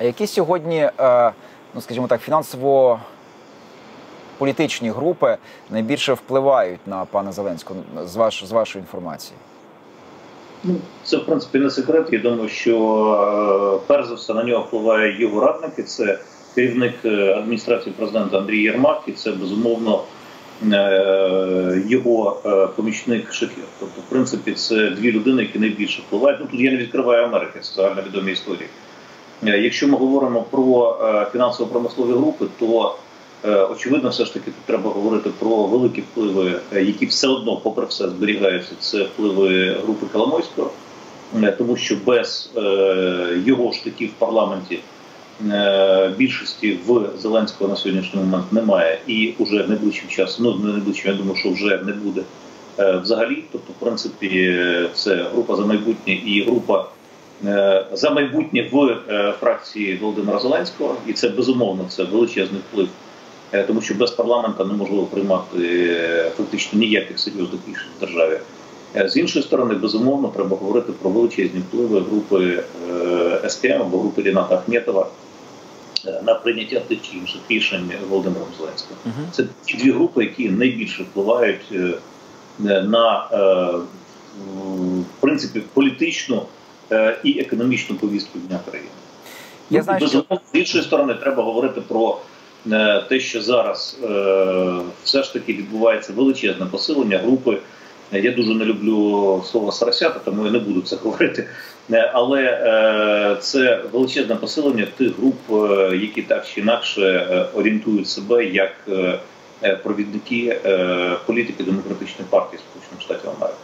А які сьогодні, е, ну скажімо так, фінансово політичні групи найбільше впливають на пана Зеленського з ваш, з вашої інформації? Ну, це в принципі не секрет. Я думаю, що е, перш за все на нього впливають його радники. Це керівник е, адміністрації президента Андрій Єрмак, і це безумовно його помічник Шакір. Тобто, в принципі, це дві людини, які найбільше впливають. Ну тут я не відкриваю Америки, це загально відомі історії. Якщо ми говоримо про фінансово-промислові групи, то очевидно, все ж таки тут треба говорити про великі впливи, які все одно, попри все, зберігаються. Це впливи групи Коломойського, тому що без його ж таки в парламенті більшості в Зеленського на сьогоднішній момент немає, і вже найближчим часом, ну не найближчим, я думаю, що вже не буде взагалі. Тобто, в принципі, це група за майбутнє і група. За майбутнє в фракції Володимира Зеленського, і це безумовно це величезний вплив Е, тому що без парламента неможливо приймати е, фактично ніяких серйозних рішень в державі. Е, з іншої сторони, безумовно, треба говорити про величезні впливи групи СКМ або групи Ріната Ахметова на прийняття тих чи інших рішень Володимиром Зеленським. Це ті дві групи, які найбільше впливають на в принципі політичну і економічну повістку дня країни. Я ну, знаю, що... З іншої сторони, треба говорити про Е, те, що зараз е, все ж таки відбувається величезне посилення групи. Я дуже не люблю слово «сарасята», тому я не буду це говорити. Е, але це величезне посилення тих груп, які так чи інакше орієнтують себе як провідники політики демократичної партії Сполучених Штатів Америки.